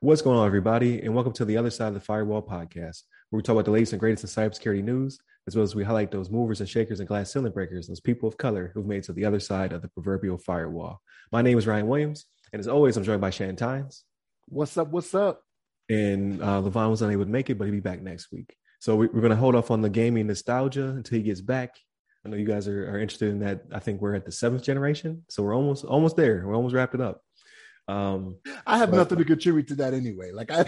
What's going on, everybody, and welcome to the Other Side of the Firewall podcast, where we talk about the latest and greatest in cybersecurity news, as well as we highlight those movers and shakers and glass ceiling breakers, those people of color who've made it to the other side of the proverbial firewall. My name is Ryan Williams, and as always, I'm joined by Shannon Tynes. What's up? What's up? And uh, Levon was unable to make it, but he'll be back next week. So we, are going to hold off on the gaming nostalgia until he gets back. I know you guys are, are interested in that. I think we're at the seventh generation, so we're almost almost there. We're almost wrapped it up. Um, I have but, nothing to contribute to that anyway. Like I,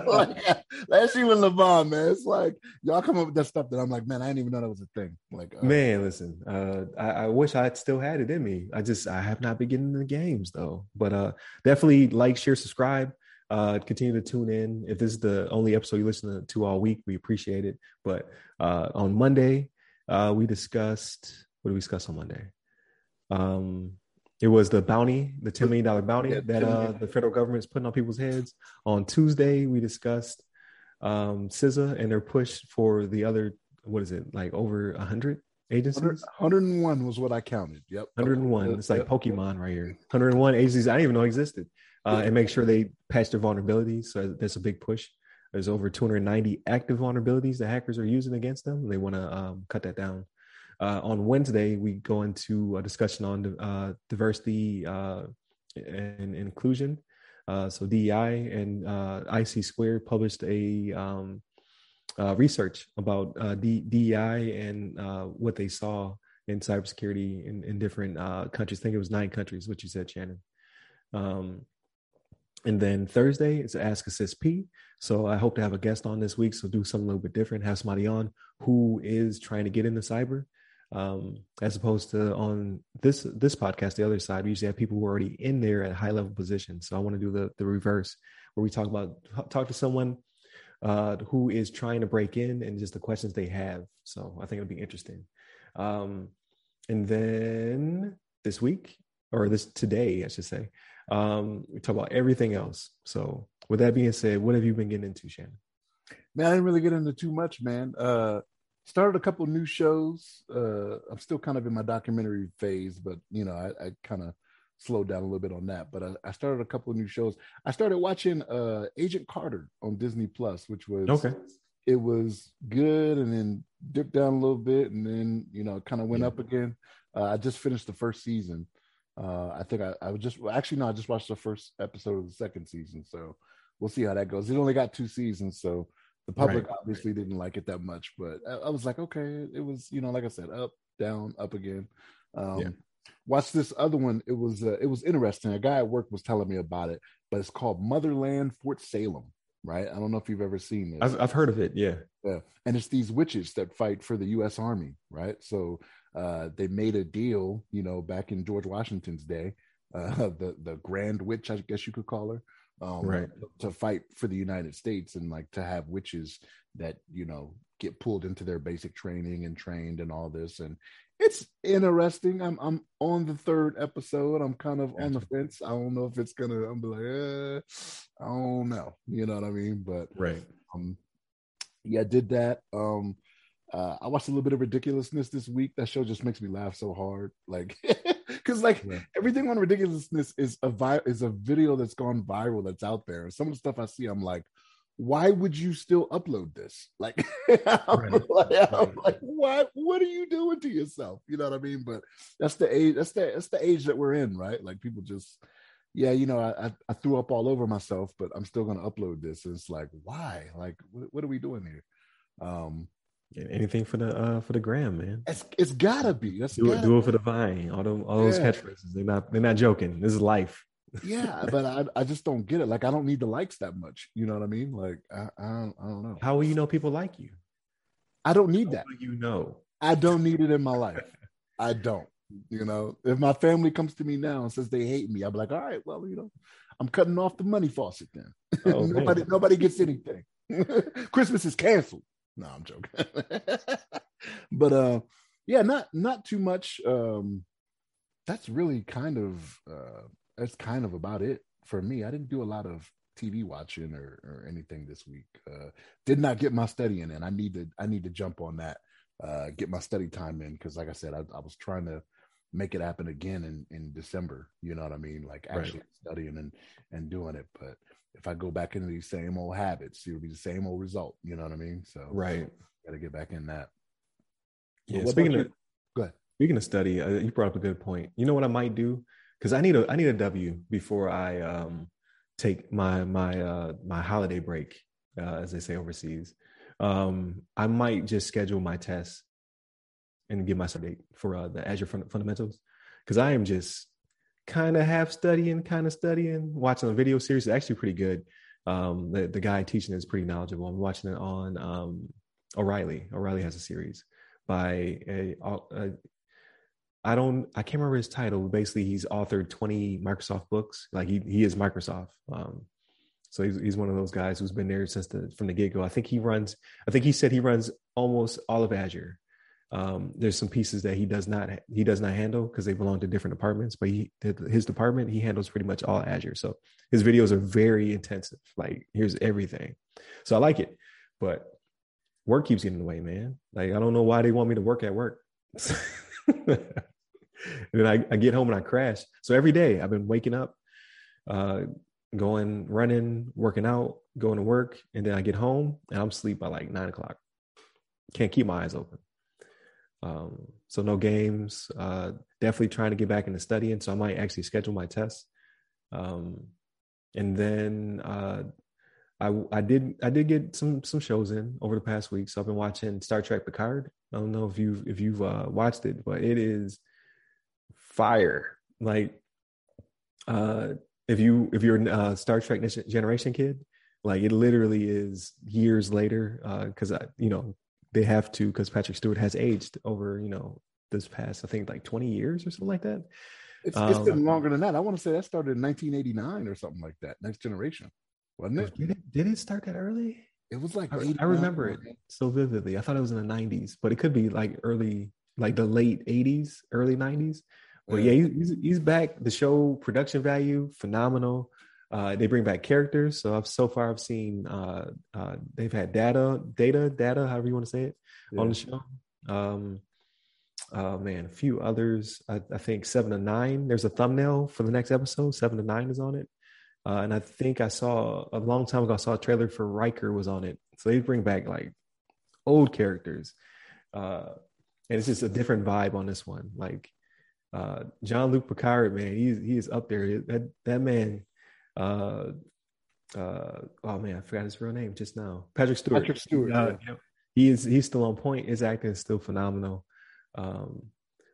like, that's you and Levon, man. It's like y'all come up with that stuff that I'm like, man, I didn't even know that was a thing. Like, uh, man, listen, uh, I, I, wish I still had it in me. I just I have not been getting the games though. But uh, definitely like, share, subscribe. Uh, continue to tune in. If this is the only episode you listen to all week, we appreciate it. But uh, on Monday, uh, we discussed what did we discuss on Monday? Um, it was the bounty, the $10 million bounty yeah, that uh, the federal government is putting on people's heads. On Tuesday, we discussed um, CISA and their push for the other, what is it, like over 100 agencies? 101 was what I counted. Yep. 101. It's like yep. Pokemon right here. 101 agencies I didn't even know existed. Uh, and make sure they patch their vulnerabilities. So that's a big push. There's over 290 active vulnerabilities that hackers are using against them. They want to um, cut that down. Uh, on Wednesday, we go into a discussion on uh, diversity uh, and inclusion. Uh, so DEI and uh, ISC Squared published a um, uh, research about DEI and what they saw in cybersecurity in, in different countries. I think it was nine countries, what you said, Shannon. Um, and then Thursday is Ask a CISSP. So I hope to have a guest on this week. So do something a little bit different. Have somebody on who is trying to get into cyber um, as opposed to on this this podcast, the other side, we usually have people who are already in there at high level positions. So I want to do the the reverse, where we talk about talk to someone uh, who is trying to break in and just the questions they have. So I think it'll be interesting. Um, and then this week, or this today, I should say, um, we talk about everything else. So with that being said, what have you been getting into, Shannon? Man, I didn't really get into too much, man. Uh, started a couple new shows. Uh, I'm still kind of in my documentary phase, but you know, I, I kind of slowed down a little bit on that. But I, I started a couple of new shows. I started watching uh, Agent Carter on Disney Plus, which was okay. It was good, and then dipped down a little bit, and then you know, kind of went yeah. up again. Uh, I just finished the first season. Uh, I think I, I was just actually no, I just watched the first episode of the second season, so we'll see how that goes. It only got two seasons, so the public right. obviously didn't like it that much, but I, I, was like, okay, it was, you know, like I said, up, down, up again. Um, yeah. Watch this other one. It was uh, it was interesting. A guy at work was telling me about it, but it's called Motherland Fort Salem. Right? I don't know if you've ever seen this. I've, I've heard of it. Yeah. Yeah. And it's these witches that fight for the U.S. Army. Right. So uh, they made a deal, you know, back in George Washington's day. Uh, the the Grand Witch, I guess you could call her um, right. to fight for the United States and like to have witches that you know get pulled into their basic training and trained and all this and it's interesting. I'm I'm on the third episode. I'm kind of on the fence. I don't know if it's gonna. I'm like, eh, I don't know. You know what I mean? But right. Um, yeah, did that. Um, uh, I watched a little bit of ridiculousness this week. That show just makes me laugh so hard. Like because like yeah. everything on ridiculousness is a vi- is a video that's gone viral that's out there. And some of the stuff I see, I'm like, why would you still upload this? Like, I'm, right. like, I'm like, what? What are you doing to yourself? You know what I mean? But that's the age. That's the that's the age that we're in, right? Like people just, yeah, you know, I I threw up all over myself, but I'm still gonna upload this. And it's like, why? Like, what, what are we doing here? Um, Anything for the uh for the gram, man. It's it's gotta be. That's do it, do it for the vine. All them all those yeah. catchphrases. They're not they're not joking. This is life. yeah, but I I just don't get it. Like I don't need the likes that much. You know what I mean? Like I I don't, I don't know. How will you know people like you? I don't need How that. you know? I don't need it in my life. I don't. You know, if my family comes to me now and says they hate me, I'll be like, all right, well, you know, I'm cutting off the money faucet then. Oh, nobody nobody gets anything. Christmas is canceled. No, I'm joking. but uh yeah, not not too much. Um that's really kind of uh that's kind of about it for me. I didn't do a lot of TV watching or, or anything this week. Uh did not get my studying in. I need to I need to jump on that, uh get my study time in because like I said, I, I was trying to make it happen again in in December. You know what I mean? Like actually right. studying and and doing it. But if I go back into these same old habits, it'll be the same old result. You know what I mean? So right, got to get back in that. Yeah. speaking of, go ahead. Speaking of study, uh, you brought up a good point. You know what I might do? Because I need a I need a W before I um take my my uh my holiday break, uh, as they say overseas. Um, I might just schedule my tests and give myself a date for uh, the Azure fundamentals because I am just kind of half studying, kind of studying, watching a video series. It's actually pretty good. Um, the, the guy teaching is pretty knowledgeable. I'm watching it on um, O'Reilly. O'Reilly has a series by a, a I don't I can't remember his title. Basically, he's authored 20 Microsoft books. Like he he is Microsoft. Um, so he's he's one of those guys who's been there since the from the get go. I think he runs. I think he said he runs almost all of Azure. Um, there's some pieces that he does not he does not handle because they belong to different departments. But he his department he handles pretty much all Azure. So his videos are very intensive. Like here's everything. So I like it, but work keeps getting in the way, man. Like I don't know why they want me to work at work. and then I, I, get home and I crash. So every day I've been waking up, uh, going running, working out, going to work, and then I get home and I'm asleep by like nine o'clock. Can't keep my eyes open. Um, so no games. Uh, definitely trying to get back into studying. So I might actually schedule my tests. Um, and then uh, I I did I did get some some shows in over the past week. So I've been watching Star Trek Picard. I don't know if you if you've uh, watched it, but it is fire. Like uh, if you if you're a uh, Star Trek Generation kid, like it literally is years later because uh, I you know they have to because Patrick Stewart has aged over you know this past I think like 20 years or something like that. It's, um, it's been longer than that. I want to say that started in 1989 or something like that. Next Generation, wasn't it? Did it, did it start that early? It was like I, I remember it so vividly. I thought it was in the 90s, but it could be like early, like the late 80s, early 90s. But yeah, yeah he's, he's back. The show production value phenomenal. Uh, they bring back characters. So I've so far I've seen uh, uh, they've had data, data, data, however you want to say it, yeah. on the show. Um, uh, man, a few others. I, I, think Seven of Nine. There's a thumbnail for the next episode. Seven of Nine is on it, uh, and I think I saw a long time ago. I saw a trailer for Riker was on it. So they bring back like old characters, uh, and it's just a different vibe on this one. Like uh, Jean-Luc Picard, man, he's he is up there. That that man uh, uh, oh man, I forgot his real name just now. Patrick Stewart. Patrick Stewart. Uh, yeah. He is he's still on point. His acting is still phenomenal. Um,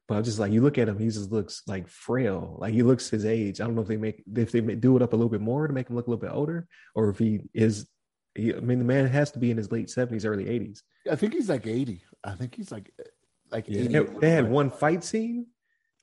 but I'm just like you look at him, he just looks like frail. Like he looks his age. I don't know if they make if they do it up a little bit more to make him look a little bit older, or if he is. He, I mean, the man has to be in his late 70s, early 80s. I think he's like 80. I think he's like like yeah. They had one fight scene,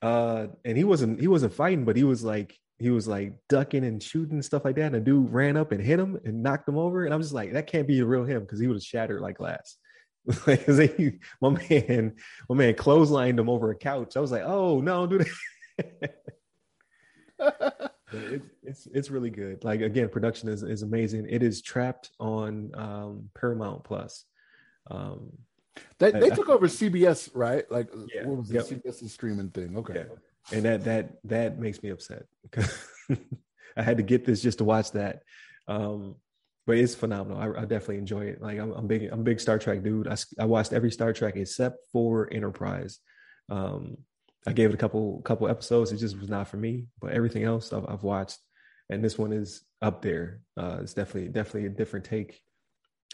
uh, and he wasn't he wasn't fighting, but he was like he was like ducking and shooting and stuff like that. And a dude ran up and hit him and knocked him over. And I'm just like, that can't be the real him because he would have shattered like glass. like, he, my man, my man clotheslined him over a couch. I was like, oh no, dude. it, it's it's really good. Like again, production is is amazing. It is trapped on um, Paramount Plus. Um, they they I, took over CBS, right? Like yeah, what was the yep. CBS streaming thing? Okay. Yeah and that that that makes me upset because I had to get this just to watch that. Um, but it's phenomenal. I, I, definitely enjoy it. Like I'm, I'm big, I'm big Star Trek dude. I, I watched every Star Trek except for Enterprise. Um, I gave it a couple couple episodes. It just was not for me. But everything else I've, I've watched, and this one is up there. Uh, it's definitely definitely a different take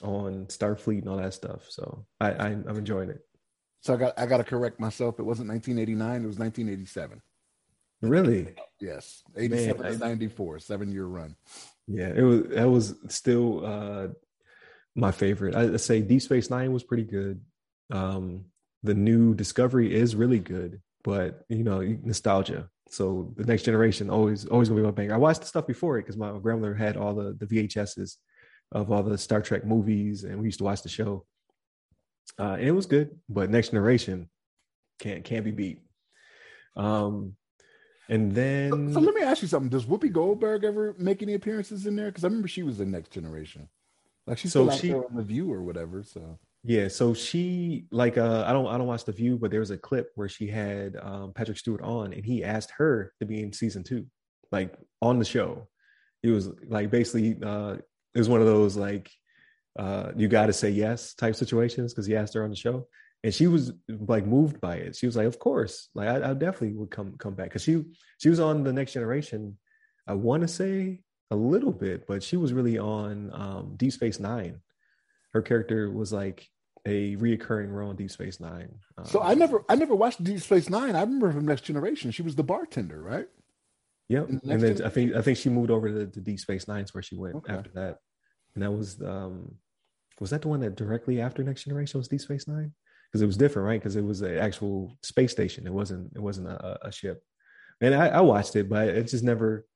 on Starfleet and all that stuff. So I, I I'm enjoying it. So I got I got to correct myself. It wasn't 1989. It was 1987. Really? Yes, 87 Man, to 94, seven year run. Yeah, it was. That was still uh, my favorite. I, would say Deep Space Nine was pretty good. Um, the new Discovery is really good, but you know, nostalgia. So the next generation always always gonna be my banger. I watched the stuff before it because my grandmother had all the the VHSs of all the Star Trek movies, and we used to watch the show. Uh, and it was good, but Next Generation can't can't be beat. Um, and then so, so, let me ask you something: Does Whoopi Goldberg ever make any appearances in there? Because I remember she was in Next Generation. Like she's so she, on the View or whatever. So Yeah, so she like uh I don't I don't watch the view, but there was a clip where she had um Patrick Stewart on and he asked her to be in season two, like on the show. He was like basically uh it was one of those like uh you gotta say yes type situations because he asked her on the show. And she was like moved by it. She was like, "Of course, like I, I definitely would come come back." Because she she was on the Next Generation. I want to say a little bit, but she was really on um, Deep Space Nine. Her character was like a reoccurring role in Deep Space Nine. Um, so I never, I never watched Deep Space Nine. I remember from Next Generation. She was the bartender, right? Yep. The and then I think I think she moved over to, to Deep Space Nine's where she went okay. after that. And that was um was that the one that directly after Next Generation was Deep Space Nine? Because it was different, right? Because it was an actual space station. It wasn't it wasn't a, a ship. And I, I watched it, but it just never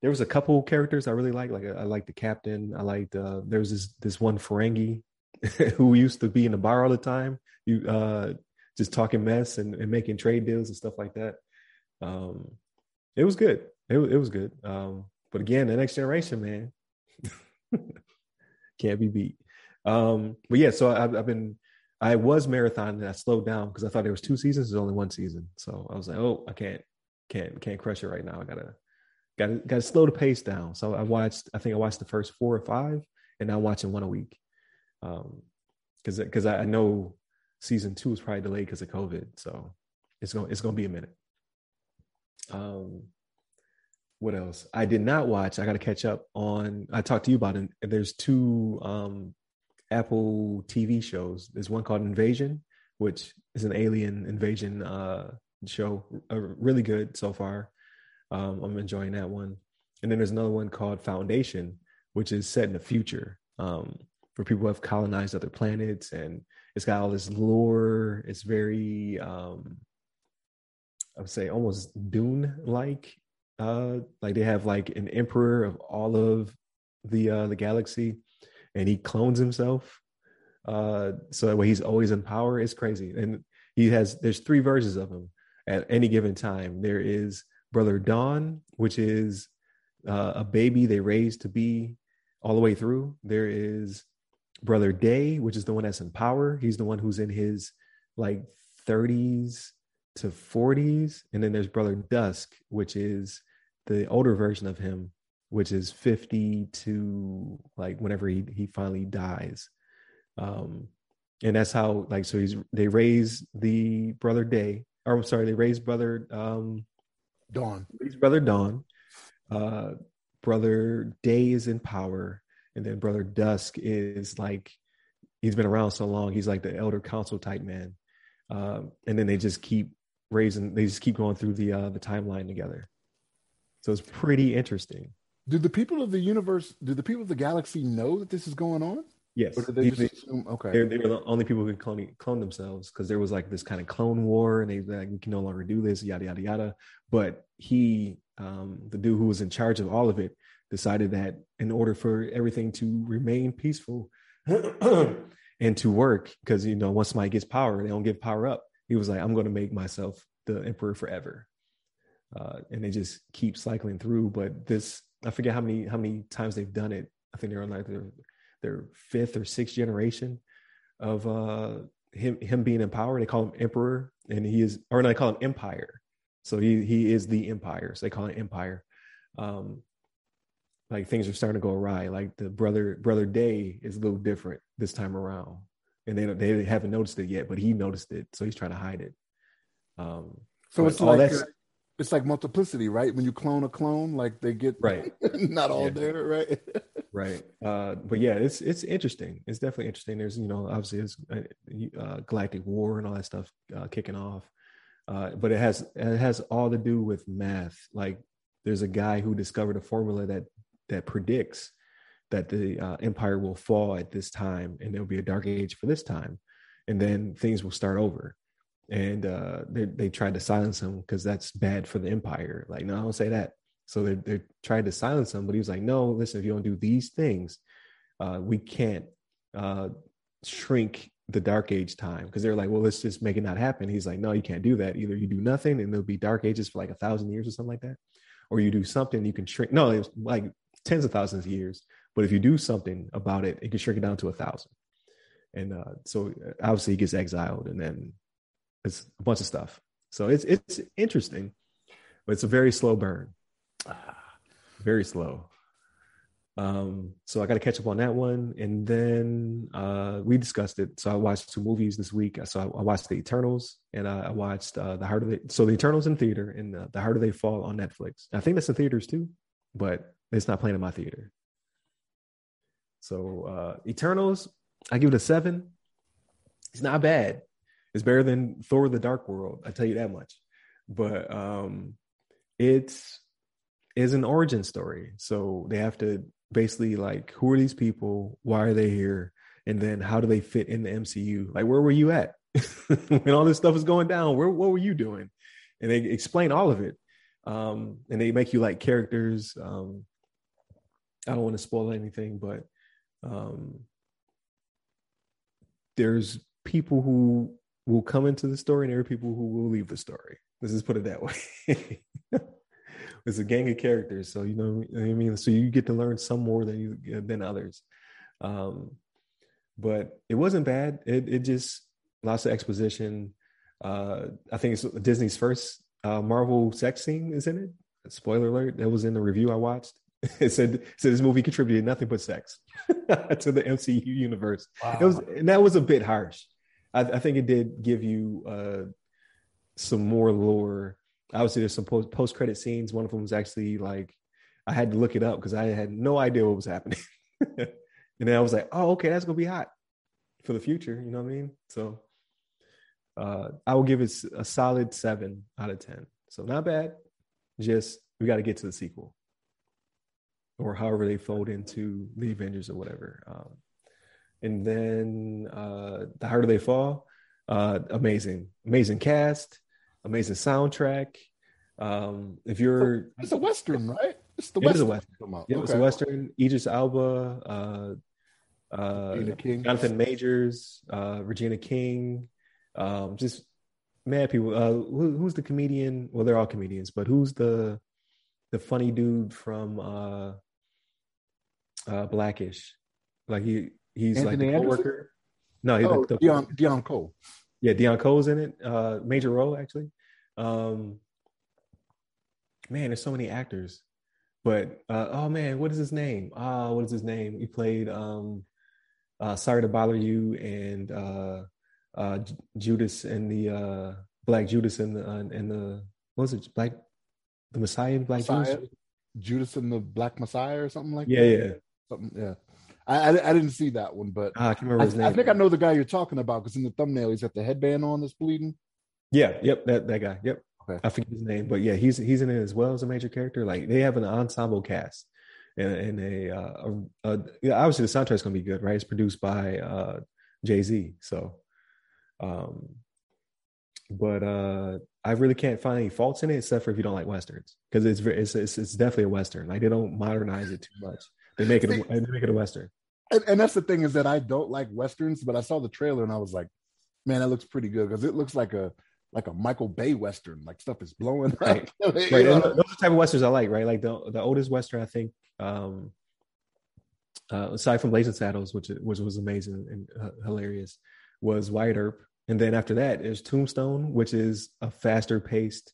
there was a couple characters I really liked. Like I, liked the captain. I liked uh there was this this one Ferengi who used to be in the bar all the time, you uh, just talking mess and, and, making trade deals and stuff like that. Um, it was good. It, it was good. Um, but again, the next generation, man, can't be beat. Um, but yeah, so I've, I've, been, I was marathon and I slowed down because I thought there was two seasons. There's only one season, so I was like, oh, I can't, can't, can't crush it right now. I gotta, gotta, gotta slow the pace down. So I watched, I think I watched the first four or five, and now I'm watching one a week um because because I know season two is probably delayed because of COVID, so it's gonna it's gonna be a minute. Um, what else? I did not watch. I got to catch up on. I talked to you about it. There's two um Apple TV shows. There's one called Invasion, which is an alien invasion uh show. Uh, really good so far. Um, I'm enjoying that one. And then there's another one called Foundation, which is set in the future. Um, for people who have colonized other planets and it's got all this lore it's very um i would say almost dune like uh like they have like an emperor of all of the uh the galaxy and he clones himself. Uh so that way he's always in power. It's crazy. And he has there's three versions of him at any given time. There is brother dawn which is uh, a baby they raised to be all the way through. There is brother Day, which is the one that's in power. He's the one who's in his like 30s to 40s. And then there's brother Dusk, which is the older version of him, which is 50 to like whenever he, he finally dies. Um, and that's how like so he's they raise the brother Day, or I'm sorry, they raise brother um Dawn. Raise brother Dawn. Uh brother Day is in power and then brother dusk is like he's been around so long he's like the elder council type man um, and then they just keep raising they just keep going through the uh, the timeline together so it's pretty interesting do the people of the universe do the people of the galaxy know that this is going on yes they just assume okay they, they were the only people who could clone, clone themselves because there was like this kind of clone war and they like we can no longer do this yada yada yada but he um, the dude who was in charge of all of it decided that in order for everything to remain peaceful and to work, because you know, once somebody gets power, they don't give power up. He was like, I'm going to make myself the emperor forever. Uh, and they just keep cycling through. But this, I forget how many how many times they've done it. I think they're on like their their fifth or sixth generation of uh, him him being in power. They call him emperor, and he is, or no, they call him empire. So he he is the empire. So they call it empire. Um, like things are starting to go awry. Like the brother brother Day is a little different this time around, and they they haven't noticed it yet, but he noticed it, so he's trying to hide it. Um, so it's like uh, it's like multiplicity, right? When you clone a clone, like they get right, not all yeah. there, right? right. Uh, but yeah, it's it's interesting. It's definitely interesting. There's you know obviously it's uh, uh galactic war and all that stuff uh, kicking off. Uh, but it has it has all to do with math. Like there's a guy who discovered a formula that that predicts that the uh, empire will fall at this time and there'll be a dark age for this time and then things will start over and uh, they, they tried to silence him because that's bad for the empire like no i don't say that so they they tried to silence him but he was like no listen if you don't do these things uh, we can't uh, shrink the dark age time because they're like well let's just make it not happen he's like no you can't do that either you do nothing and there'll be dark ages for like a thousand years or something like that or you do something you can shrink no it was like tens of thousands of years. But if you do something about it, it can shrink it down to a thousand. and uh, so obviously he gets exiled, and then it's a bunch of stuff. So it's it's interesting, but it's a very slow burn, very slow. Um, so I got to catch up on that one, and then uh, we discussed it. So I watched two movies this week. So I, I watched The Eternals, and I, I watched uh, the Heart of the. So The Eternals in theater, and the, the Harder They Fall on Netflix. I think that's in theaters too, but it's not playing in my theater. So uh, Eternals, I give it a seven. It's not bad. It's better than Thor: The Dark World. I tell you that much. But um, it's is an origin story. So they have to basically like who are these people why are they here and then how do they fit in the mcu like where were you at when all this stuff is going down where what were you doing and they explain all of it um and they make you like characters um i don't want to spoil anything but um there's people who will come into the story and there are people who will leave the story let's just put it that way it's a gang of characters, so you know, I mean, so you get to learn some more than you than others. Um, but it wasn't bad. It it just lots of exposition. Uh, I think it's Disney's first uh, Marvel sex scene is in it. Spoiler alert! That was in the review I watched. It said it said this movie contributed nothing but sex to the MCU universe. Wow. It was and that was a bit harsh. I, I think it did give you uh, some more lore obviously there's some post credit scenes. One of them was actually like I had to look it up because I had no idea what was happening. and then I was like, oh, okay, that's gonna be hot for the future. You know what I mean? So uh, I will give it a solid seven out of ten. So not bad. Just we got to get to the sequel, or however they fold into the Avengers or whatever. Um, and then uh, the harder they fall, uh, amazing, amazing cast amazing soundtrack. Um, if you're, it's a western, right? It's the it western. a western. Yeah, okay. it's a western. Idris Elba, uh, uh, Jonathan Majors, uh, Regina King, um, just mad people. Uh, who, who's the comedian? Well, they're all comedians, but who's the the funny dude from uh, uh, Blackish? Like he he's Anthony like the coworker. No, he's oh, the, the, Deon Cole. Yeah, Deon Cole's in it. Uh, major role actually. Um, man, there's so many actors. But uh, oh man, what is his name? Ah, uh, what is his name? He played um, uh, "Sorry to Bother You" and uh, uh, Judas and the uh, Black Judas and the uh, and the what was it Black the Messiah and Black Messiah? Judas Judas and the Black Messiah or something like yeah, that. Yeah, yeah, something. Yeah, I, I, I didn't see that one, but ah, I can remember his name. I think I know the guy you're talking about because in the thumbnail he's got the headband on that's bleeding. Yeah, yep, that that guy. Yep. Okay. I forget his name, but yeah, he's he's in it as well as a major character. Like they have an ensemble cast, and, and a, uh, a, a yeah, obviously the soundtrack's gonna be good, right? It's produced by uh, Jay Z, so. Um, but uh, I really can't find any faults in it except for if you don't like westerns, because it's, it's it's it's definitely a western. Like they don't modernize it too much. They make it a, they make it a western. And, and that's the thing is that I don't like westerns, but I saw the trailer and I was like, man, that looks pretty good because it looks like a like a Michael Bay western, like stuff is blowing. Right, right. Those are the type of westerns I like, right? Like the the oldest western I think, um, uh, aside from Blazing Saddles, which which was amazing and uh, hilarious, was Wyatt Earp, and then after that is Tombstone, which is a faster paced.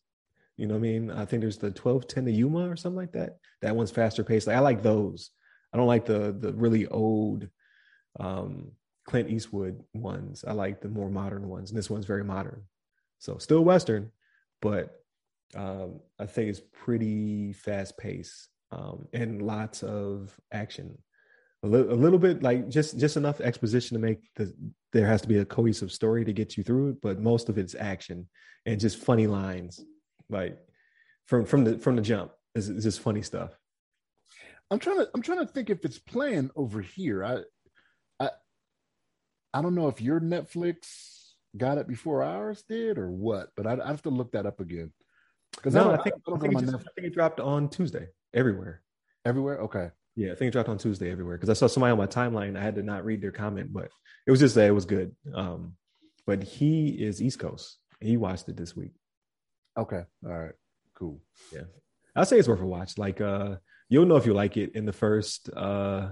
You know what I mean? I think there's the twelve ten to Yuma or something like that. That one's faster paced. Like I like those. I don't like the the really old um Clint Eastwood ones. I like the more modern ones. And this one's very modern. So still Western, but um, I think it's pretty fast paced um, and lots of action. A, li- a little bit like just just enough exposition to make the there has to be a cohesive story to get you through it, but most of it's action and just funny lines, like from from the from the jump. Is just funny stuff. I'm trying to I'm trying to think if it's playing over here. I I I don't know if your Netflix got it before ours did or what, but I'd, I'd have to look that up again. Because no, I, I, think, I, I, think just, I, think it dropped on Tuesday everywhere. Everywhere? Okay. Yeah, I think it dropped on Tuesday everywhere because I saw somebody on my timeline. I had to not read their comment, but it was just that it was good. Um, but he is East Coast. He watched it this week. Okay. All right. Cool. Yeah. I'll say it's worth a watch. Like uh you'll know if you like it in the first uh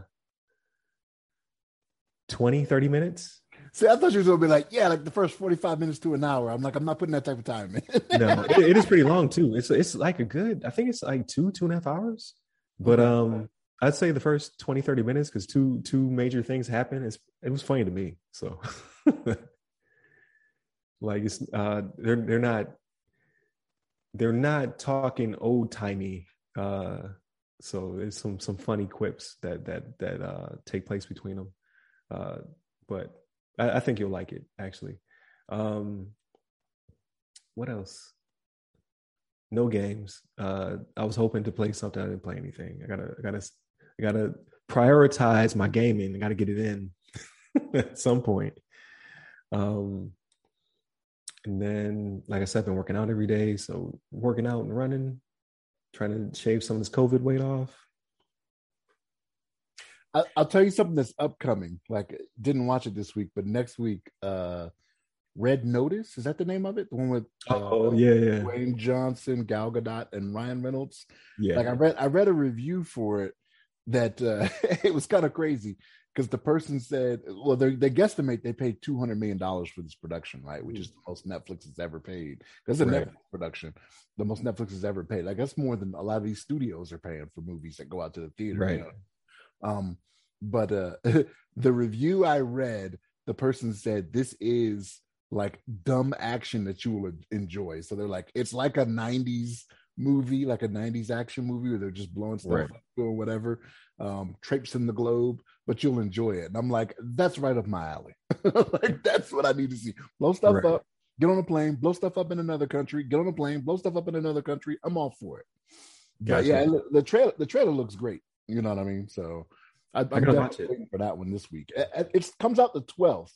20, 30 minutes See, I thought you was gonna be like, yeah, like the first forty-five minutes to an hour. I'm like, I'm not putting that type of time in. no, it, it is pretty long too. It's it's like a good. I think it's like two two and a half hours. But um, I'd say the first 20, 30 minutes because two two major things happen. It's it was funny to me. So, like it's uh, they're they're not they're not talking old timey. Uh, so there's some some funny quips that that that uh take place between them. Uh, but I, I think you'll like it actually. Um, what else? No games. Uh, I was hoping to play something. I didn't play anything. I gotta, I gotta, I gotta prioritize my gaming. I gotta get it in at some point. Um, and then, like I said, I've been working out every day. So working out and running, trying to shave some of this COVID weight off. I, will tell you something that's upcoming. Like, didn't watch it this week, but next week, uh, Red Notice is that the name of it? The one with uh, oh yeah, yeah, Dwayne Johnson, Gal Gadot, and Ryan Reynolds. Yeah, like I read, I read a review for it that uh, it was kind of crazy because the person said, well, they they guesstimate they paid two hundred million dollars for this production, right? Which is the most Netflix has ever paid. That's a right. Netflix production, the most Netflix has ever paid. Like that's more than a lot of these studios are paying for movies that go out to the theater. Right. You know? Um, but uh, the review I read, the person said this is like dumb action that you will enjoy. So they're like, it's like a '90s movie, like a '90s action movie where they're just blowing stuff right. up or whatever, um, traipsing the globe, but you'll enjoy it. And I'm like, that's right up my alley. like that's what I need to see. Blow stuff right. up, get on a plane, blow stuff up in another country, get on a plane, blow stuff up in another country. I'm all for it. Gotcha. yeah, the trailer the trailer looks great. You know what I mean? So I, am definitely waiting for that one this week. It, it, comes out the 12th.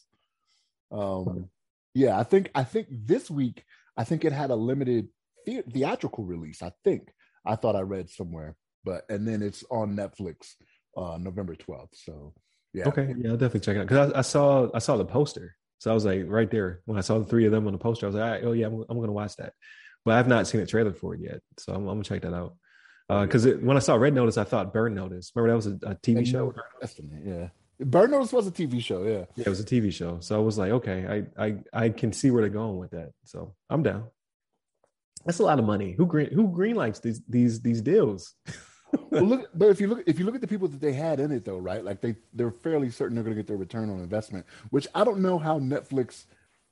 Um, yeah, I think I think this week I think it had a limited the- theatrical release. I think I thought I read somewhere, but and then it's on Netflix uh November twelfth. So yeah, okay, yeah, I'll definitely check it out because I, I, saw I saw the poster, so I was like right there when I saw the three of them on the poster. I was like, right, oh yeah, I'm, I'm, gonna watch that, but I've not seen a trailer for it yet, so I'm, I'm gonna check that out. Because uh, when I saw Red Notice, I thought Burn Notice. Remember that was a, a TV show. yeah. Burn Notice was a TV show, yeah. Yeah, it was a TV show. So I was like, okay, I I I can see where they're going with that. So I'm down. That's a lot of money. Who green who green likes these these these deals? well, look, but if you look if you look at the people that they had in it though, right? Like they they're fairly certain they're going to get their return on investment, which I don't know how Netflix.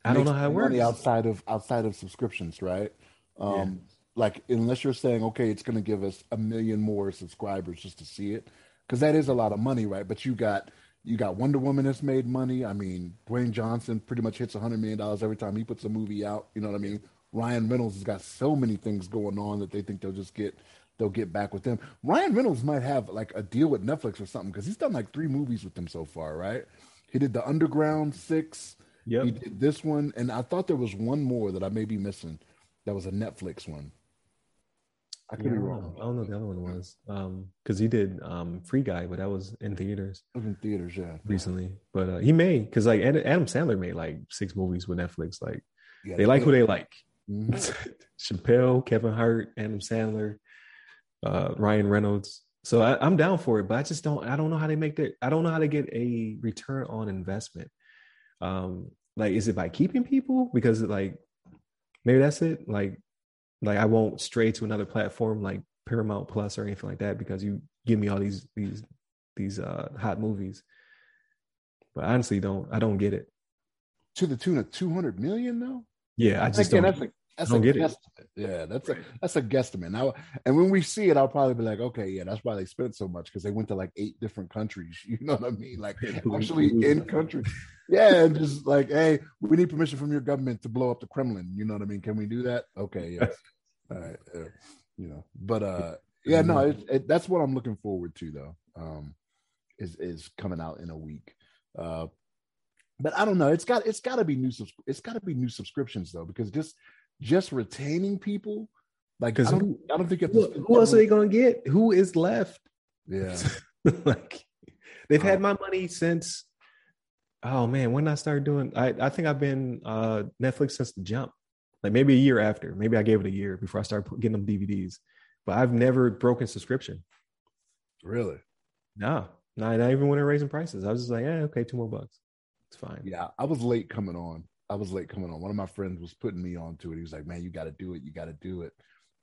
I don't know how it works outside of outside of subscriptions, right? Um, yeah. Like unless you're saying, okay, it's going to give us a million more subscribers just to see it, because that is a lot of money, right? But you got you got Wonder Woman that's made money. I mean, Dwayne Johnson pretty much hits $100 million every time he puts a movie out. You know what I mean? Ryan Reynolds has got so many things going on that they think they'll just get they'll get back with them. Ryan Reynolds might have like a deal with Netflix or something because he's done like three movies with them so far, right? He did the Underground Six. Yeah. He did this one, and I thought there was one more that I may be missing. That was a Netflix one. I could yeah, be wrong. I don't know what the other one was. Um, because he did um Free Guy, but that was in theaters. Was in theaters, yeah. Recently, but uh, he made because like Adam Sandler made like six movies with Netflix. Like yeah, they like who they like. Mm-hmm. Chappelle, Kevin Hart, Adam Sandler, uh, Ryan Reynolds. So I, am down for it, but I just don't. I don't know how they make that. I don't know how to get a return on investment. Um, like, is it by keeping people? Because like maybe that's it. Like like I won't stray to another platform like Paramount Plus or anything like that because you give me all these these these uh hot movies. But honestly, don't I don't get it. To the tune of two hundred million though. Yeah, I just Again, don't. That's that's don't a get guesstimate. it. Yeah, that's a, that's a guesstimate. Now, and when we see it, I'll probably be like, okay, yeah, that's why they spent so much because they went to like eight different countries. You know what I mean? Like actually in countries. Yeah, and just like, hey, we need permission from your government to blow up the Kremlin. You know what I mean? Can we do that? Okay, yes. All right, uh, you know, but uh, yeah, no, it, it, that's what I'm looking forward to though. Um, is is coming out in a week. Uh, but I don't know. It's got it's got to be new. It's got to be new subscriptions though, because just just retaining people, like I don't, I don't think who, who else are they gonna get? Who is left? Yeah, like they've had my money since. Oh man, when I started doing, I I think I've been uh Netflix since the jump like maybe a year after. Maybe I gave it a year before I started getting them DVDs. But I've never broken subscription. Really? No, not, not even when they're raising prices. I was just like, yeah, okay, two more bucks. It's fine. Yeah, I was late coming on. I was late coming on. One of my friends was putting me on to it. He was like, "Man, you got to do it. You got to do it."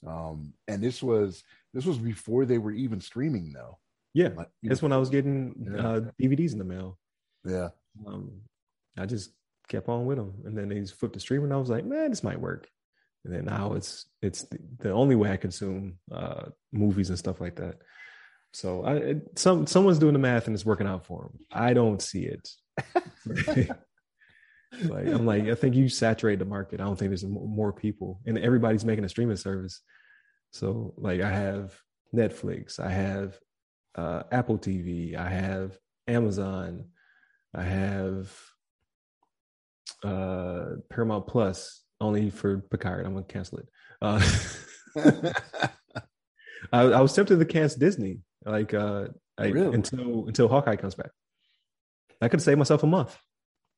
Um, and this was this was before they were even streaming, though. Yeah, like, that's know, when I was getting yeah. uh, DVDs in the mail. Yeah, um, I just kept on with them, and then they just flipped the stream, and I was like, "Man, this might work." And then now it's it's the, the only way I consume uh, movies and stuff like that. So I some someone's doing the math and it's working out for them. I don't see it. like I'm like I think you saturate the market. I don't think there's more people, and everybody's making a streaming service. So like I have Netflix, I have uh, Apple TV, I have Amazon, I have uh, Paramount Plus only for Picard. I'm gonna cancel it. Uh, I, I, was tempted to cancel Disney, like uh, I, really? until until Hawkeye comes back. I could save myself a month.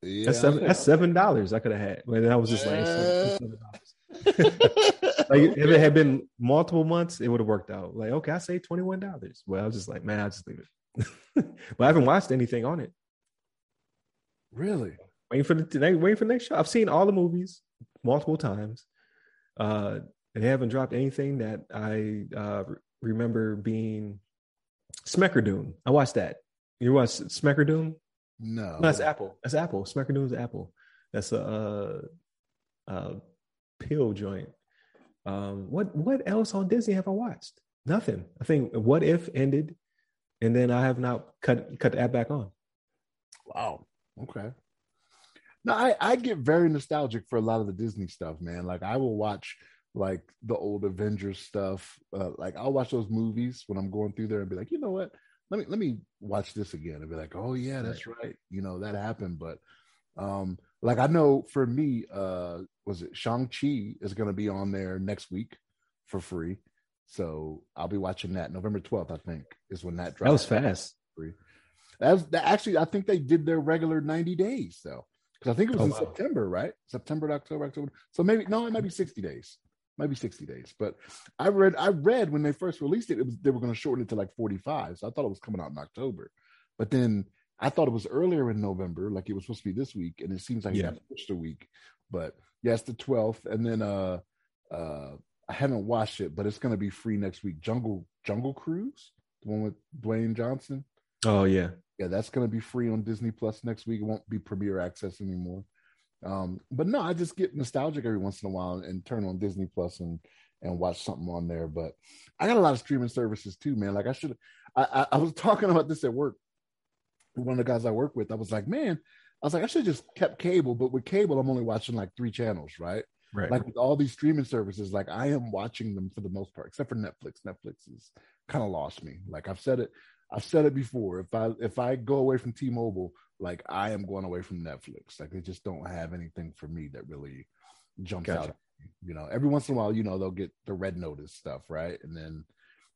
Yeah, that's seven. That's seven dollars I could have had. But I was just like, $7, like if it had been multiple months, it would have worked out. Like, okay, I say twenty one dollars. Well, I was just like, man, I'll just leave it. but I haven't watched anything on it. Really? Waiting for the waiting for the next show. I've seen all the movies multiple times. Uh, and they haven't dropped anything that I uh, remember being Schmigadoon. I watched that. You watched Schmigadoon? No, no, that's Apple. That's Apple. Schmigadoon's Apple. That's a, a, a pill joint. Um, what what else on Disney have I watched? Nothing. I think What If ended, and then I have not cut cut the app back on. Wow. Okay. Now I I get very nostalgic for a lot of the Disney stuff, man. Like I will watch like the old Avengers stuff. Uh, like I'll watch those movies when I'm going through there and be like, you know what? Let me let me watch this again and be like, oh yeah, that's right. right. You know, that happened. But um, like I know for me, uh, was it Shang-Chi is gonna be on there next week for free. So I'll be watching that November 12th, I think, is when that drops. That was fast. Free. That was that actually I think they did their regular 90 days though. Because I think it was oh, in wow. September, right? September October, October. So maybe no, it might be 60 days maybe 60 days. But I read I read when they first released it, it was they were going to shorten it to like 45. So I thought it was coming out in October. But then I thought it was earlier in November, like it was supposed to be this week, and it seems like yeah. it got pushed a week. But yeah, the 12th. And then uh uh I haven't watched it, but it's gonna be free next week. Jungle Jungle Cruise, the one with Dwayne Johnson. Oh yeah. Yeah, that's gonna be free on Disney Plus next week. It won't be premiere access anymore. Um, but no, I just get nostalgic every once in a while and turn on Disney Plus and and watch something on there. But I got a lot of streaming services too, man. Like I should, I, I, I was talking about this at work. One of the guys I work with, I was like, man, I was like, I should just kept cable, but with cable, I'm only watching like three channels, right? Right. Like with all these streaming services, like I am watching them for the most part, except for Netflix. Netflix has kind of lost me. Like I've said it, I've said it before. If I if I go away from T-Mobile, like I am going away from Netflix. Like they just don't have anything for me that really jumps gotcha. out. You know, every once in a while, you know, they'll get the red notice stuff, right? And then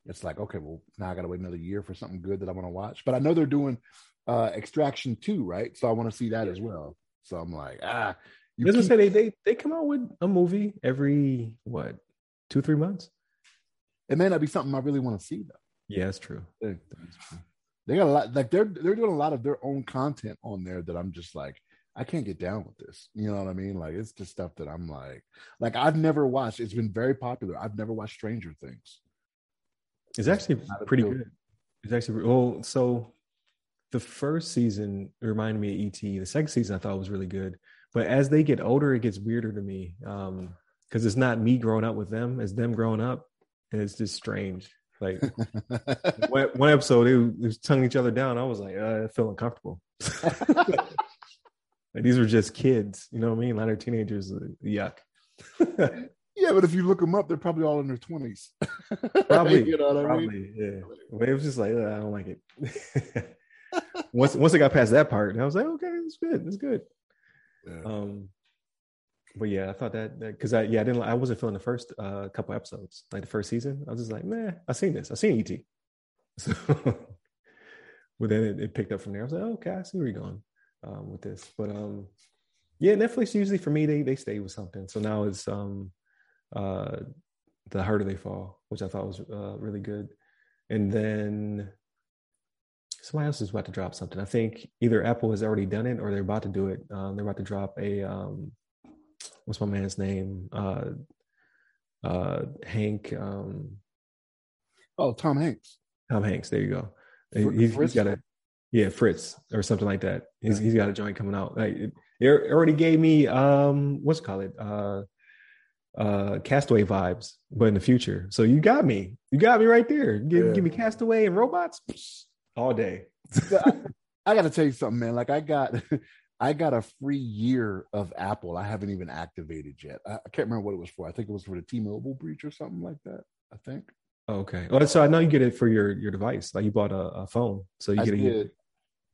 it's like, okay, well, now I gotta wait another year for something good that I want to watch. But I know they're doing uh extraction too, right? So I want to see that as well. So I'm like, ah, you keep- say they, they they come out with a movie every what two, three months. It may not be something I really want to see though. Yeah, that's true. That's true they got a lot like they're they're doing a lot of their own content on there that I'm just like I can't get down with this. You know what I mean? Like it's just stuff that I'm like like I've never watched. It's been very popular. I've never watched Stranger Things. It's actually pretty good. It's actually well. So the first season reminded me of ET. The second season I thought was really good. But as they get older, it gets weirder to me because um, it's not me growing up with them; it's them growing up, and it's just strange. Like one, one, episode, they, they was tonguing each other down. I was like, uh, I feel uncomfortable. like, these were just kids, you know what I mean? A lot of teenagers, uh, yuck. yeah, but if you look them up, they're probably all in their twenties. probably, you know what probably, I mean? Yeah, but it was just like uh, I don't like it. once once I got past that part, I was like, okay, it's good, it's good. Yeah. Um, but yeah, I thought that because I yeah I didn't I wasn't feeling the first uh, couple episodes like the first season. I was just like, man, I seen this. I seen ET. So, but then it, it, picked up from there. I was like, oh, okay, I see where you're going um, with this. But um, yeah, Netflix usually for me they they stay with something. So now it's um, uh, the harder they fall, which I thought was uh, really good, and then somebody else is about to drop something. I think either Apple has already done it or they're about to do it. Um, they're about to drop a um, what's my man's name? Uh, uh, Hank. Um, oh, Tom Hanks. Tom Hanks. There you go. Fr- he's, he's got a yeah Finch or something like that. He's, he's got a joint coming out. Like it, it already gave me um what's it call it uh uh castaway vibes but in the future so you got me you got me right there give, yeah. give me castaway and robots all day I, I, gotta tell you something man like i got i got a free year of apple. I haven't even activated yet. I, I, can't remember what it was for. I think it was for the t-mobile breach or something like that i think. Okay. Well so i know you get it for your your device. Like you bought a, a phone. So you I get it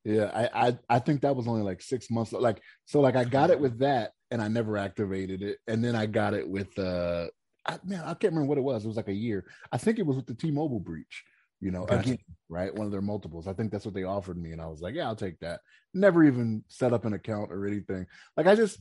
yeah I, I i think that was only like six months. Like so like i got it with that and I never activated it. And then I got it with uh I, man, I can't remember what it was. It was like a year. I think it was with the T-Mobile breach. You know, gotcha. again, right? One of their multiples. I think that's what they offered me, and I was like, "Yeah, I'll take that." Never even set up an account or anything. Like, I just,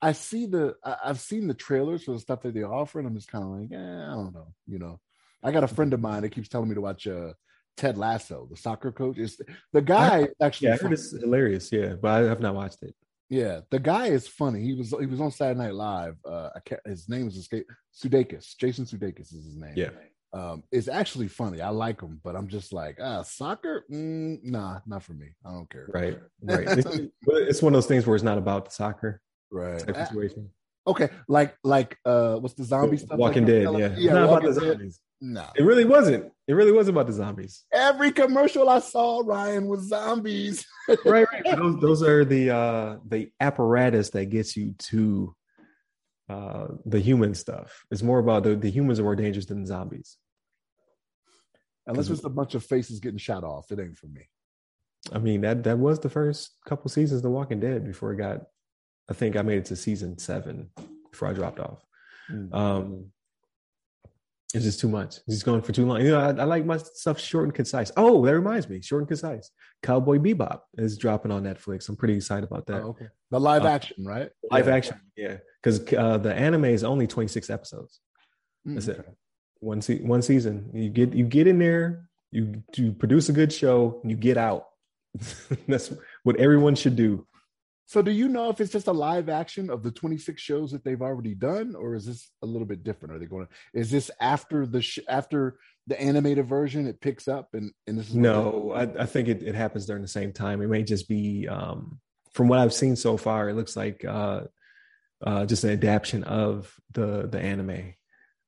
I see the, I, have seen the trailers for the stuff that they offer, and I'm just kind of like, "Yeah, I don't know." You know, I got a friend of mine that keeps telling me to watch uh, Ted Lasso, the soccer coach. Is the guy I, actually? Yeah, I heard it's hilarious. Yeah, but I have not watched it. Yeah, the guy is funny. He was he was on Saturday Night Live. Uh, I can't, his name is escape Sudeikis. Jason Sudeikis is his name. Yeah, um, it's actually funny. I like them, but I'm just like, ah, soccer? Mm, nah, not for me. I don't care. Right, right. it's, it's, one of those things where it's not about the soccer, right? situation. Okay, like like uh, what's the zombie stuff? Walking like Dead. Yeah, yeah. Not about the zombies. No, it really wasn't. It really wasn't about the zombies. Every commercial I saw, Ryan, was zombies. right, right. Those, those are the uh the apparatus that gets you to uh the human stuff. It's more about the, the humans are more dangerous than the zombies. Unless it's a bunch of faces getting shot off, it ain't for me. I mean that that was the first couple seasons of The Walking Dead before it got. I think I made it to season seven before I dropped off. Mm-hmm. Um, it's just too much. He's going for too long. You know, I, I, like my stuff short and concise. Oh, that reminds me, short and concise. Cowboy Bebop is dropping on Netflix. I'm pretty excited about that. Oh, okay. The live uh, action, right? Live yeah. action, yeah. Because uh, the anime is only 26 episodes. Mm, That's okay. it. One se- one season. You get you get in there. You you produce a good show. You get out. That's what everyone should do. So, do you know if it's just a live action of the 26 shows that they've already done, or is this a little bit different? Are they going to? Is this after the sh- after the animated version? It picks up, and and this is no. I, I, think it, it happens during the same time. It may just be um, from what I've seen so far. It looks like uh, uh, just an adaptation of the the anime.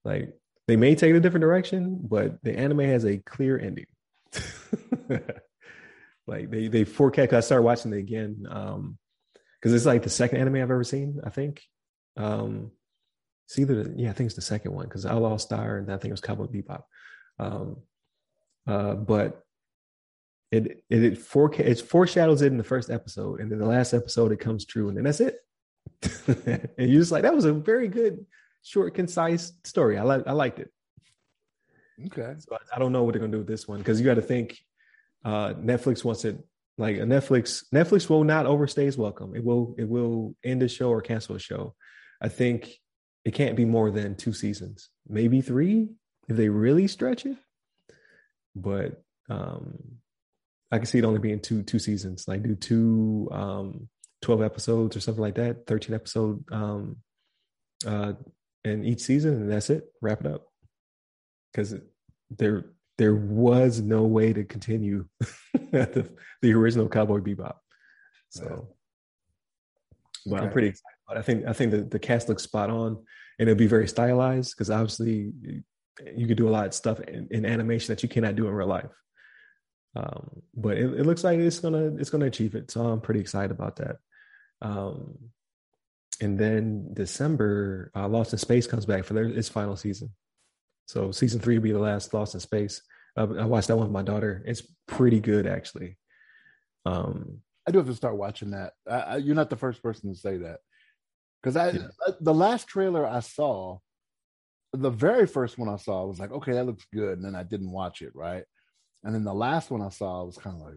Like they may take a different direction, but the anime has a clear ending. like they they forecast. I started watching it again. Um, because it's like the second anime I've ever seen. I think. Um, it's either yeah, I think it's the second one because Outlaw Star and I think it was Cowboy Bebop. Um, uh, but it it it, foreca- it foreshadows it in the first episode, and then the last episode it comes true, and then that's it. and you're just like, that was a very good, short, concise story. I like I liked it. Okay. So I, I don't know what they're gonna do with this one because you got to think uh, Netflix wants it like a Netflix, Netflix will not overstay its welcome. It will it will end a show or cancel a show. I think it can't be more than two seasons, maybe three if they really stretch it. But um I can see it only being two two seasons. Like do two um 12 episodes or something like that, 13 episode um uh in each season and that's it. Wrap it up. Cuz they're there was no way to continue the, the original Cowboy Bebop. So, but okay. I'm pretty excited. I think I think the, the cast looks spot on, and it'll be very stylized because obviously you could do a lot of stuff in, in, animation that you cannot do in real life. Um, but it, it, looks like it's gonna it's gonna achieve it, so I'm pretty excited about that. Um, and then December, uh, Lost in Space comes back for their, its final season. So season three will be the last Lost in Space. Uh, I watched that one with my daughter. It's pretty good, actually. Um, I do have to start watching that. I, I, you're not the first person to say that because I, yeah. The last trailer I saw, the very first one I saw, I was like, okay, that looks good, and then I didn't watch it, right? And then the last one I saw, I was kind of like,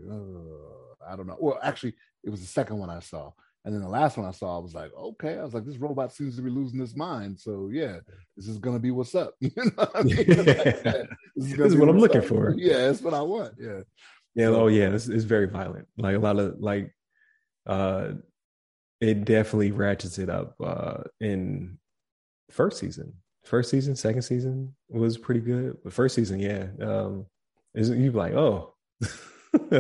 I don't know. Well, actually, it was the second one I saw. And then the last one I saw, I was like, okay. I was like, this robot seems to be losing his mind. So yeah, this is gonna be what's up. You know what I mean? this is, this is what I'm looking up. for. Yeah, that's what I want. Yeah. Yeah. Oh, yeah. It's, it's very violent. Like a lot of like, uh, it definitely ratchets it up uh in first season. First season, second season was pretty good. But first season, yeah, um, is you like oh,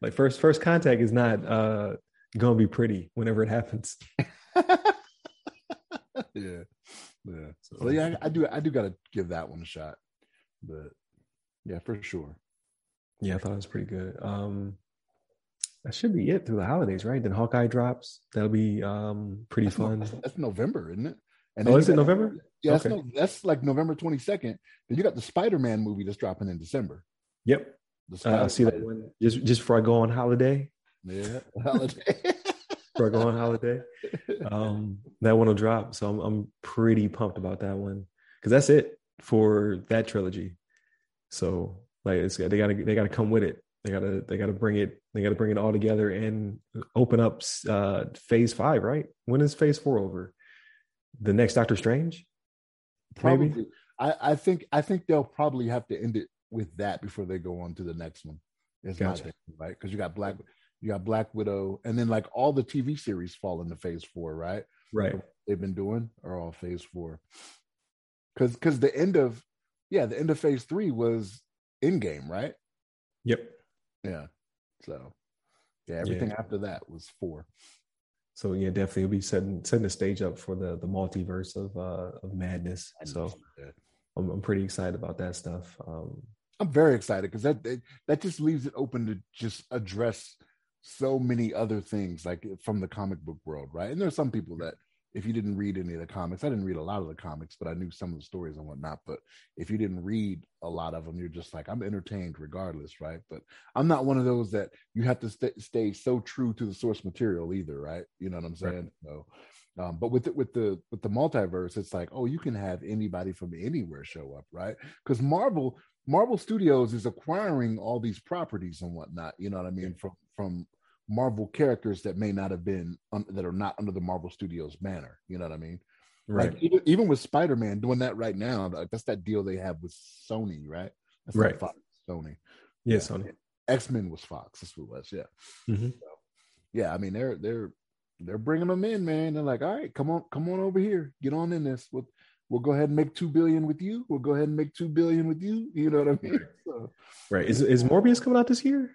like first first contact is not uh gonna be pretty whenever it happens. yeah, yeah. So, yeah, I, I do I do got to give that one a shot, but yeah, for sure. Yeah, I thought it was pretty good. Um, that should be it through the holidays, right? Then Hawkeye drops. That'll be um pretty that's fun. No, that's November, isn't it? And oh, is it November? Yeah, okay. that's, no, that's like November twenty second. Then you got the Spider Man movie that's dropping in December. Yep. Uh, I see that one just just before I go on holiday. Yeah, holiday. go on holiday, um, that one will drop. So I'm I'm pretty pumped about that one because that's it for that trilogy. So like it's they gotta they gotta come with it. They gotta they gotta bring it they gotta bring it all together and open up uh phase five, right? When is phase four over? The next Doctor Strange? Probably. Maybe? I, I think I think they'll probably have to end it with that before they go on to the next one. Is gotcha. my right? Because you got Black you got Black Widow, and then like all the TV series fall into phase four, right? Right. they've been doing are all phase four. Because because the end of yeah, the end of phase three was Endgame, right? Yep. Yeah. So yeah, everything yeah. after that was four. So yeah, definitely be setting setting the stage up for the the multiverse of uh of madness. So I'm, I'm pretty excited about that stuff. Um I'm very excited because that that just leaves it open to just address so many other things like from the comic book world, right? And there's some people that if you didn't read any of the comics, I didn't read a lot of the comics, but I knew some of the stories and whatnot. But if you didn't read a lot of them, you're just like, I'm entertained regardless, right? But I'm not one of those that you have to st- stay so true to the source material either, right? You know what I'm saying? Right. So, um, but with the, with the with the multiverse, it's like, oh, you can have anybody from anywhere show up, right? Because Marvel Marvel Studios is acquiring all these properties and whatnot. You know what I mean? From from Marvel characters that may not have been um, that are not under the Marvel Studios banner. You know what I mean? Right. Like even, even with Spider Man doing that right now, that's that deal they have with Sony, right? That's right. Fox, Sony. Yeah, yeah. Sony. X Men was Fox. That's who it was. Yeah. Mm-hmm. So, yeah. I mean, they're they're they're bringing them in, man. They're like, all right, come on, come on over here, get on in this. We'll we'll go ahead and make two billion with you. We'll go ahead and make two billion with you. You know what I mean? So, right. Is is Morbius coming out this year?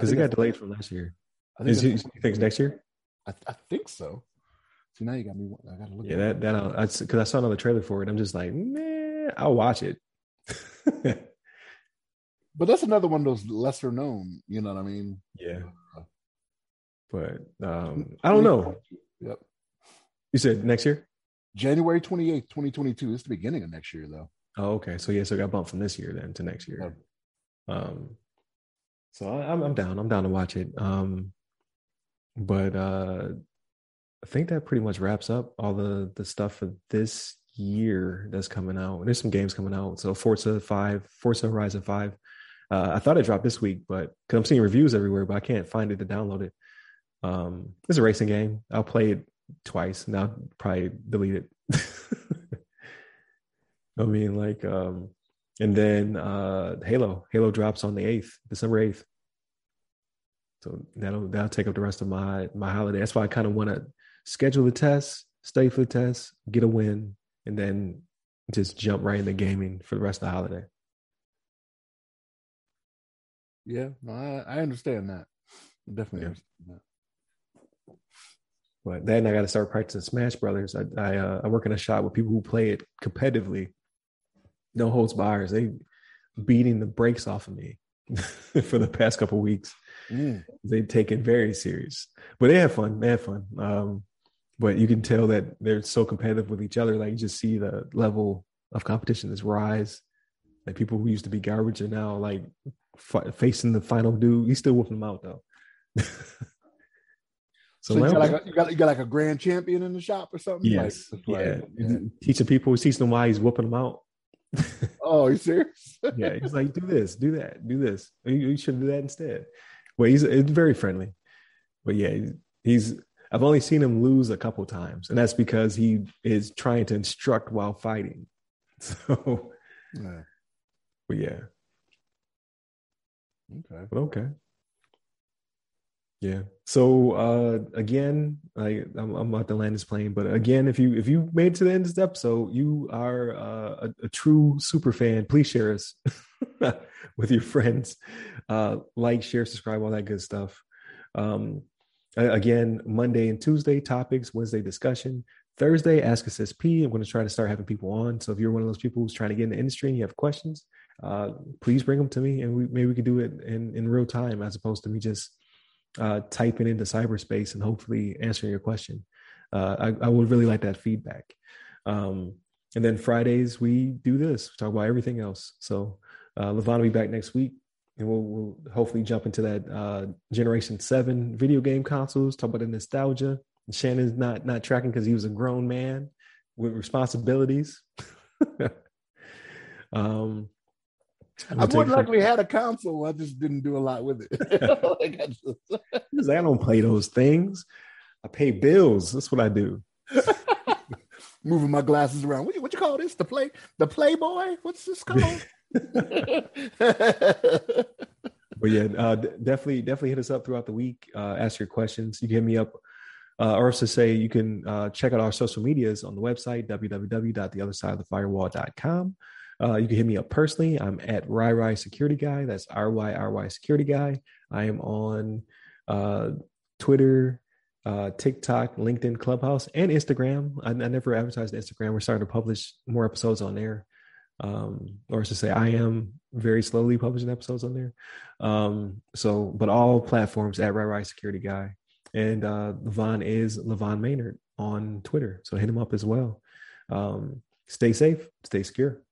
Because it got delayed from last year. I think Is he, you think next year? I, I, think so. See now you got me. I gotta look. Yeah, that that because I saw another trailer for it. I'm just like, man, I'll watch it. but that's another one of those lesser known. You know what I mean? Yeah. Uh, but um, I don't know. Yep. You said next year? January 28th, 2022. It's the beginning of next year, though. Oh, okay. So yeah, so it got bumped from this year then to next year. Um, so I, I'm, I'm down. I'm down to watch it. Um, but uh, I think that pretty much wraps up all the the stuff for this year that's coming out. There's some games coming out. So Forza Five, Forza Horizon Five. Uh, I thought it dropped this week, but because I'm seeing reviews everywhere, but I can't find it to download it. Um, it's a racing game. I'll play it twice, and I'll probably delete it. I mean, like, um, and then uh, Halo. Halo drops on the eighth, December eighth. So that'll that'll take up the rest of my my holiday. That's why I kind of want to schedule the test, stay for the test, get a win, and then just jump right into gaming for the rest of the holiday. Yeah, I, I understand that. I definitely yeah. understand that. But then I got to start practicing Smash Brothers. I I, uh, I work in a shop with people who play it competitively. No holds bars. They beating the brakes off of me for the past couple weeks. Mm. They take it very serious, but they have fun. They have fun. Um, but you can tell that they're so competitive with each other. Like you just see the level of competition is rise. Like people who used to be garbage are now like f- facing the final dude. He's still whooping them out though. So, so you, got like a, you, got, you got like a grand champion in the shop or something. Yes, like, yeah. yeah. Teaching people, teaching them why he's whooping them out. Oh, you serious? yeah, he's like, do this, do that, do this. You, you should do that instead. Well, he's, very friendly, but yeah, he's. I've only seen him lose a couple times, and that's because he is trying to instruct while fighting. So, yeah. but yeah, Okay. Okay. Yeah. So uh again, I I'm, I'm about to land this plane, but again, if you if you made it to the end of this episode, you are uh, a, a true super fan. Please share us with your friends. Uh like, share, subscribe, all that good stuff. Um again, Monday and Tuesday topics, Wednesday discussion, Thursday Ask a CISSP. I'm going to try to start having people on. So if you're one of those people who's trying to get in the industry and you have questions, uh, please bring them to me, and we maybe we could do it in in real time as opposed to me just uh, typing into cyberspace and hopefully answering your question. Uh, I, I, would really like that feedback. Um, and then Fridays we do this, we talk about everything else. So uh, LeVon will be back next week, and we'll, we'll hopefully jump into that uh, Generation Seven video game consoles. Talk about the nostalgia. Shannon's not not tracking because he was a grown man with responsibilities. um, I more likely had a console. I just didn't do a lot with it. like I, just... I don't play those things. I pay bills. That's what I do. Moving my glasses around. What you, what you call this? The play the Playboy? What's this called? but yeah, uh, definitely definitely hit us up throughout the week. Uh, ask your questions. You can hit me up uh, or to say you can uh, check out our social medias on the website www.theothersideofthefirewall.com. Uh, you can hit me up personally. I'm at RyRy Security Guy. That's R Y R Y Security Guy. I am on uh, Twitter, uh, TikTok, LinkedIn, Clubhouse, and Instagram. I, I, never advertised Instagram. We're starting to publish more episodes on there. Um, or to say, I am very slowly publishing episodes on there. Um, so, but all platforms at RyRy Security Guy. And uh, LeVon is LeVon Maynard on Twitter. So hit him up as well. Um, stay safe, stay secure.